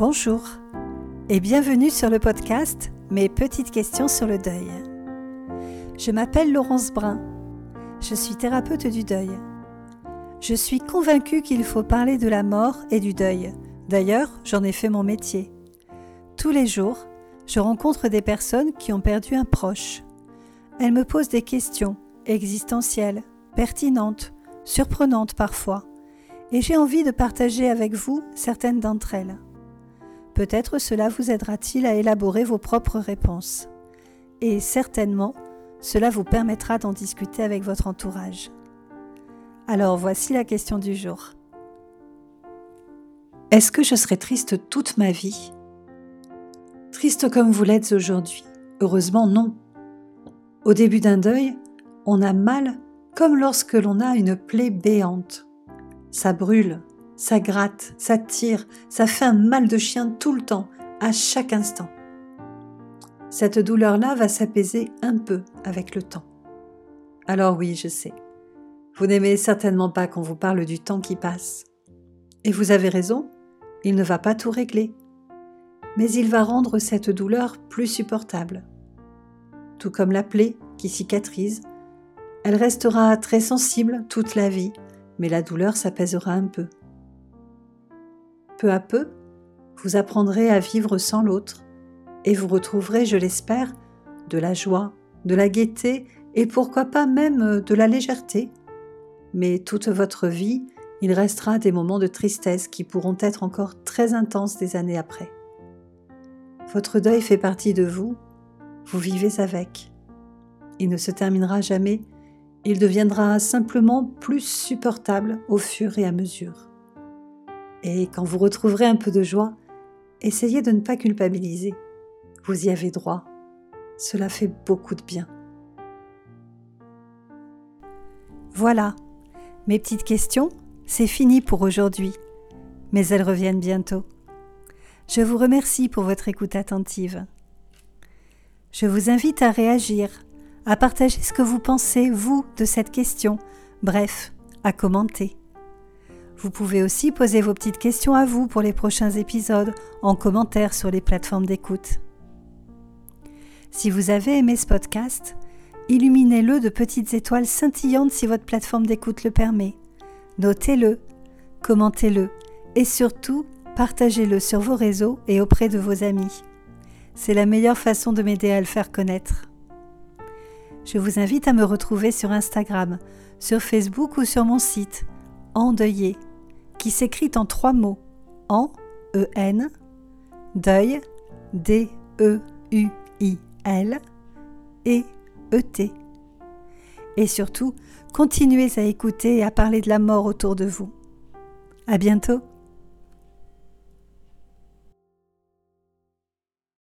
Bonjour et bienvenue sur le podcast Mes petites questions sur le deuil. Je m'appelle Laurence Brun. Je suis thérapeute du deuil. Je suis convaincue qu'il faut parler de la mort et du deuil. D'ailleurs, j'en ai fait mon métier. Tous les jours, je rencontre des personnes qui ont perdu un proche. Elles me posent des questions existentielles, pertinentes, surprenantes parfois, et j'ai envie de partager avec vous certaines d'entre elles. Peut-être cela vous aidera-t-il à élaborer vos propres réponses. Et certainement, cela vous permettra d'en discuter avec votre entourage. Alors voici la question du jour. Est-ce que je serai triste toute ma vie? Triste comme vous l'êtes aujourd'hui Heureusement non. Au début d'un deuil, on a mal comme lorsque l'on a une plaie béante. Ça brûle, ça gratte, ça tire, ça fait un mal de chien tout le temps, à chaque instant. Cette douleur-là va s'apaiser un peu avec le temps. Alors oui, je sais. Vous n'aimez certainement pas qu'on vous parle du temps qui passe. Et vous avez raison, il ne va pas tout régler. Mais il va rendre cette douleur plus supportable. Tout comme la plaie qui cicatrise, elle restera très sensible toute la vie, mais la douleur s'apaisera un peu. Peu à peu, vous apprendrez à vivre sans l'autre et vous retrouverez, je l'espère, de la joie, de la gaieté et pourquoi pas même de la légèreté. Mais toute votre vie, il restera des moments de tristesse qui pourront être encore très intenses des années après. Votre deuil fait partie de vous, vous vivez avec. Il ne se terminera jamais, il deviendra simplement plus supportable au fur et à mesure. Et quand vous retrouverez un peu de joie, essayez de ne pas culpabiliser. Vous y avez droit. Cela fait beaucoup de bien. Voilà, mes petites questions, c'est fini pour aujourd'hui, mais elles reviennent bientôt. Je vous remercie pour votre écoute attentive. Je vous invite à réagir, à partager ce que vous pensez, vous, de cette question, bref, à commenter. Vous pouvez aussi poser vos petites questions à vous pour les prochains épisodes en commentaire sur les plateformes d'écoute. Si vous avez aimé ce podcast, illuminez-le de petites étoiles scintillantes si votre plateforme d'écoute le permet. Notez-le, commentez-le et surtout partagez-le sur vos réseaux et auprès de vos amis. C'est la meilleure façon de m'aider à le faire connaître. Je vous invite à me retrouver sur Instagram, sur Facebook ou sur mon site Endeuillé qui s'écrit en trois mots en E-N, deuil, D-E-U-I-L, et E-T. Et surtout, continuez à écouter et à parler de la mort autour de vous. À bientôt!